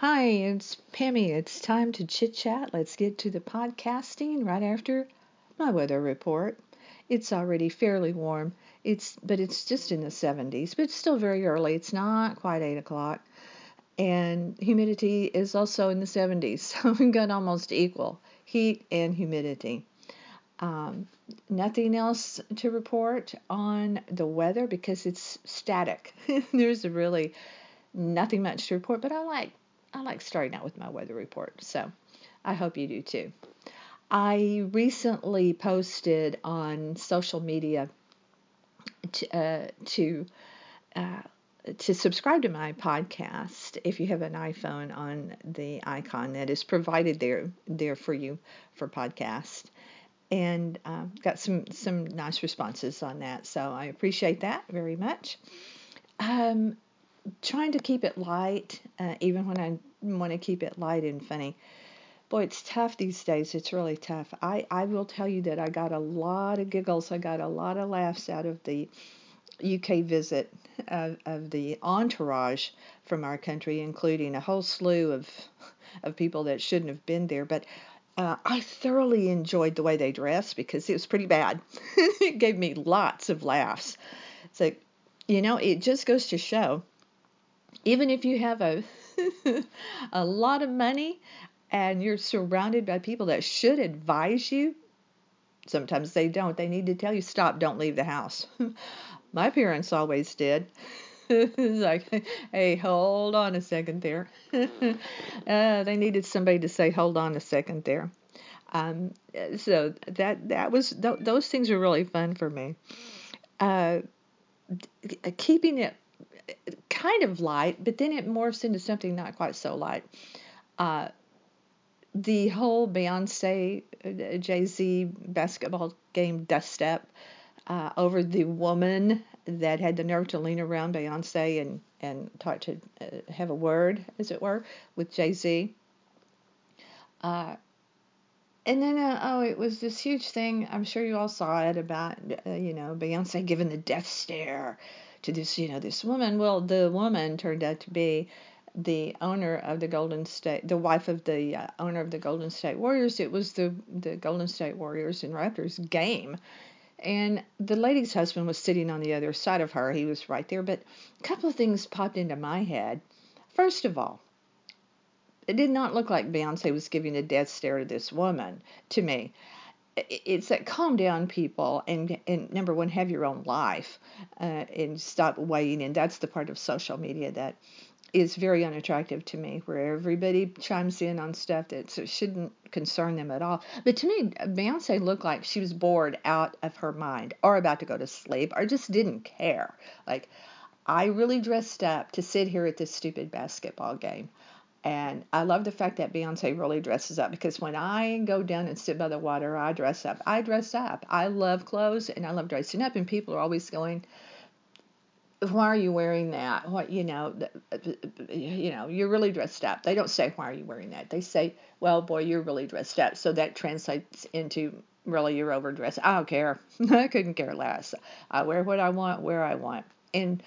Hi, it's Pammy. It's time to chit chat. Let's get to the podcasting right after my weather report. It's already fairly warm. It's but it's just in the 70s, but it's still very early. It's not quite eight o'clock, and humidity is also in the 70s. So we've got almost equal heat and humidity. Um, nothing else to report on the weather because it's static. There's really nothing much to report, but I like I like starting out with my weather report, so I hope you do too. I recently posted on social media to uh, to, uh, to subscribe to my podcast if you have an iPhone on the icon that is provided there there for you for podcast and uh, got some some nice responses on that so I appreciate that very much um, trying to keep it light, uh, even when I want to keep it light and funny. Boy, it's tough these days. It's really tough. I, I will tell you that I got a lot of giggles. I got a lot of laughs out of the UK visit of, of the entourage from our country, including a whole slew of of people that shouldn't have been there. But uh, I thoroughly enjoyed the way they dressed because it was pretty bad. it gave me lots of laughs. So, you know, it just goes to show even if you have a a lot of money and you're surrounded by people that should advise you, sometimes they don't. They need to tell you, stop, don't leave the house. My parents always did. like, hey, hold on a second there. uh, they needed somebody to say, hold on a second there. Um, so that that was th- those things are really fun for me. Uh, keeping it kind of light, but then it morphs into something not quite so light. Uh, the whole Beyonce uh, Jay Z basketball game dust up uh, over the woman that had the nerve to lean around Beyonce and and talk to uh, have a word, as it were, with Jay Z. Uh, and then uh, oh, it was this huge thing. I'm sure you all saw it about uh, you know Beyonce giving the death stare to this, you know, this woman. Well, the woman turned out to be the owner of the Golden State, the wife of the uh, owner of the Golden State Warriors. It was the the Golden State Warriors and Raptors game, and the lady's husband was sitting on the other side of her. He was right there. But a couple of things popped into my head. First of all, it did not look like Beyonce was giving a death stare to this woman to me it's that calm down people and and number one have your own life uh, and stop weighing in. That's the part of social media that is very unattractive to me where everybody chimes in on stuff that shouldn't concern them at all. But to me beyonce looked like she was bored out of her mind or about to go to sleep or just didn't care. Like i really dressed up to sit here at this stupid basketball game and I love the fact that Beyonce really dresses up because when I go down and sit by the water, I dress up. I dress up. I love clothes and I love dressing up. And people are always going, "Why are you wearing that? What you know? You know, you're really dressed up." They don't say, "Why are you wearing that?" They say, "Well, boy, you're really dressed up." So that translates into really you're overdressed. I don't care. I couldn't care less. I wear what I want, where I want, and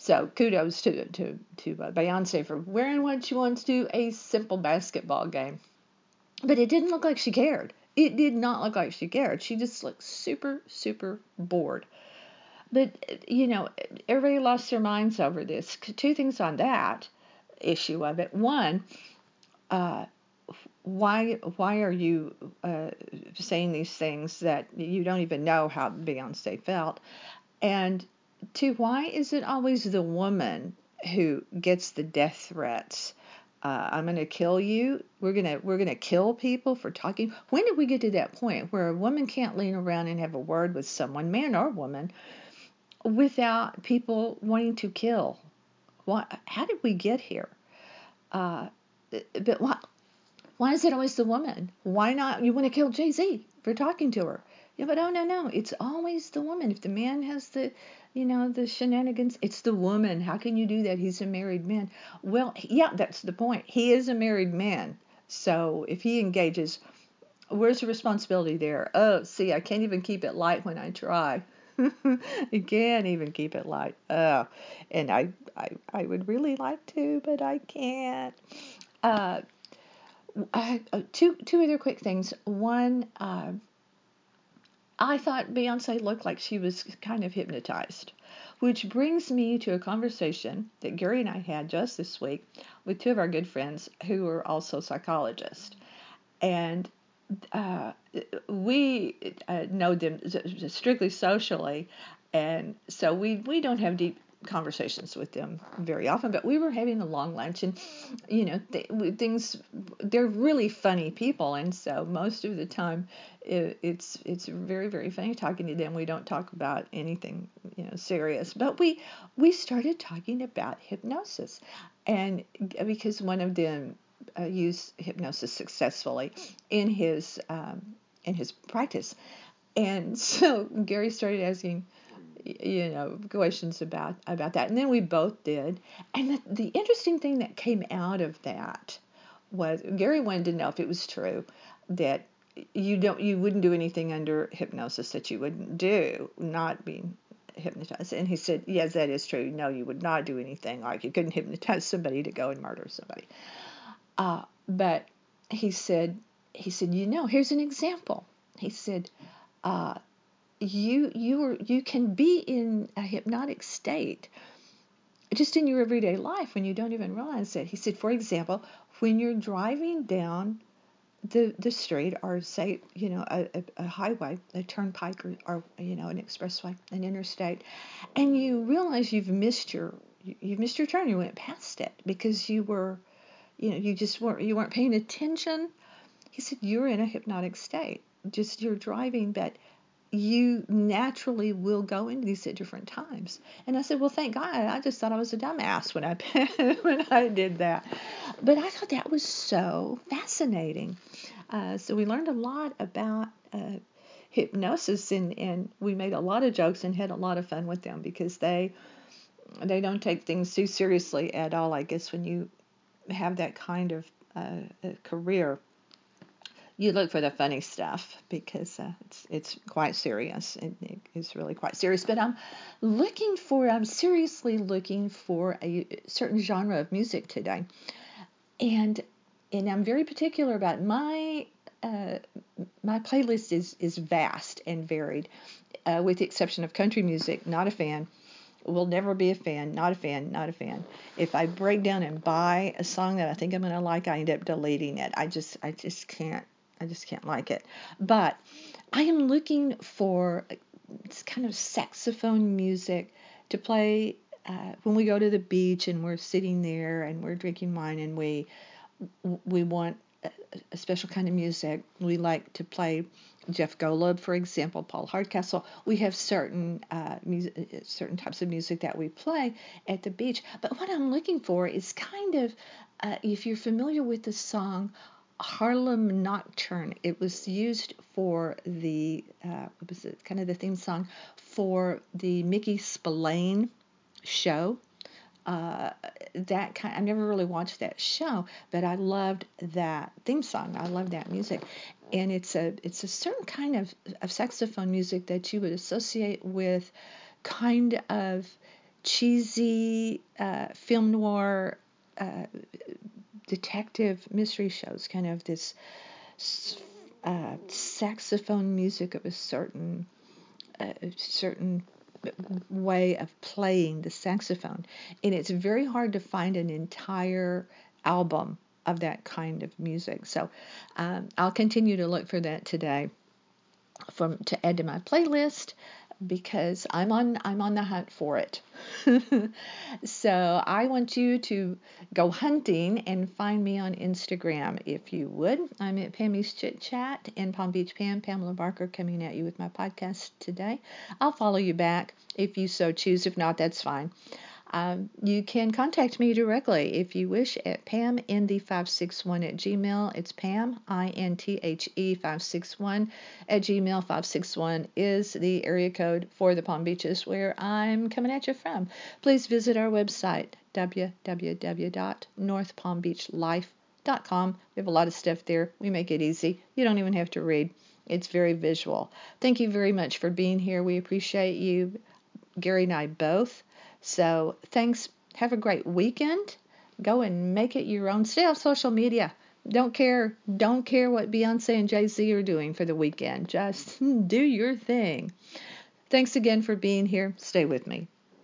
so kudos to to to uh, Beyonce for wearing what she wants to a simple basketball game. But it didn't look like she cared. It did not look like she cared. She just looked super super bored. But you know, everybody lost their minds over this. Two things on that issue of it. One, uh, why why are you uh, saying these things that you don't even know how Beyonce felt? And two, why is it always the woman who gets the death threats? Uh, I'm going to kill you. We're going to we're going to kill people for talking. When did we get to that point where a woman can't lean around and have a word with someone, man or woman, without people wanting to kill? Why? How did we get here? Uh, but why? Why is it always the woman? Why not? You want to kill Jay Z for talking to her? Yeah, but oh no no, it's always the woman. If the man has the you know, the shenanigans. It's the woman. How can you do that? He's a married man. Well, yeah, that's the point. He is a married man. So if he engages, where's the responsibility there? Oh, see, I can't even keep it light when I try. you can't even keep it light. Oh, and I, I, I would really like to, but I can't. uh, I, uh, two two other quick things. One, uh, I thought Beyonce looked like she was kind of hypnotized, which brings me to a conversation that Gary and I had just this week with two of our good friends who are also psychologists, and uh, we uh, know them strictly socially, and so we we don't have deep conversations with them very often, but we were having a long lunch, and you know, th- things. They're really funny people, and so most of the time, it, it's it's very very funny talking to them. We don't talk about anything you know serious, but we we started talking about hypnosis, and because one of them uh, used hypnosis successfully in his um, in his practice, and so Gary started asking you know questions about about that. And then we both did. And the, the interesting thing that came out of that was gary wanted to know if it was true that you don't you wouldn't do anything under hypnosis that you wouldn't do not being hypnotized. And he said yes that is true. No you would not do anything like you couldn't hypnotize somebody to go and murder somebody. Uh, but he said he said you know here's an example. He said uh, you you are you can be in a hypnotic state just in your everyday life when you don't even realize it. He said, for example, when you're driving down the the street or say you know a, a, highway a turnpike or, or you know an expressway an interstate and you realize you've missed your you've missed your turn you went past it because you were you know you just weren't you weren't paying attention he said you're in a hypnotic state just you're driving but you naturally will go into these at different times. And I said, well, thank God. I just thought I was a dumbass when I when I did that. But I thought that was so fascinating. Uh, so we learned a lot about uh, hypnosis, and, and we made a lot of jokes and had a lot of fun with them because they they don't take things too seriously at all. I guess when you have that kind of uh, career you look for the funny stuff because uh, it's it's quite serious. It, it's really quite serious. But I'm looking for I'm seriously looking for a certain genre of music today, and and I'm very particular about my uh, my playlist is is vast and varied, uh, with the exception of country music. Not a fan. Will never be a fan. Not a fan. Not a fan. If I break down and buy a song that I think I'm gonna like, I end up deleting it. I just I just can't I just can't like it. But I am looking for this kind of saxophone music to play uh, when we go to the beach and we're sitting there and we're drinking wine and we we want a, special kind of music. We like to play Jeff Golub, for example, Paul Hardcastle. We have certain uh, music, certain types of music that we play at the beach. But what I'm looking for is kind of, uh, if you're familiar with the song Harlem Nocturne. It was used for the uh, what was it? Kind of the theme song for the Mickey Spillane show. Uh, that kind. I never really watched that show, but I loved that theme song. I love that music, and it's a it's a certain kind of of saxophone music that you would associate with kind of cheesy uh, film noir uh, detective mystery shows, kind of this uh, saxophone music of a certain uh, certain way of playing the saxophone, and it's very hard to find an entire album of that kind of music. So um, I'll continue to look for that today from to add to my playlist because I'm on I'm on the hunt for it. so I want you to go hunting and find me on Instagram if you would. I'm at Pammy's Chit Chat in Palm Beach Pam, Pamela Barker coming at you with my podcast today. I'll follow you back if you so choose. If not, that's fine. Um, you can contact me directly if you wish at paminthe561 at gmail. It's Pam, I-N-T-H-E 561 at gmail. 561 is the area code for the Palm Beaches where I'm coming at you from. Please visit our website, www.northpalmbeachlife.com. We have a lot of stuff there. We make it easy. You don't even have to read. It's very visual. Thank you very much for being here. We appreciate you, Gary and I both. So thanks. Have a great weekend. Go and make it your own. Stay off social media. Don't care. Don't care what Beyonce and Jay Z are doing for the weekend. Just do your thing. Thanks again for being here. Stay with me.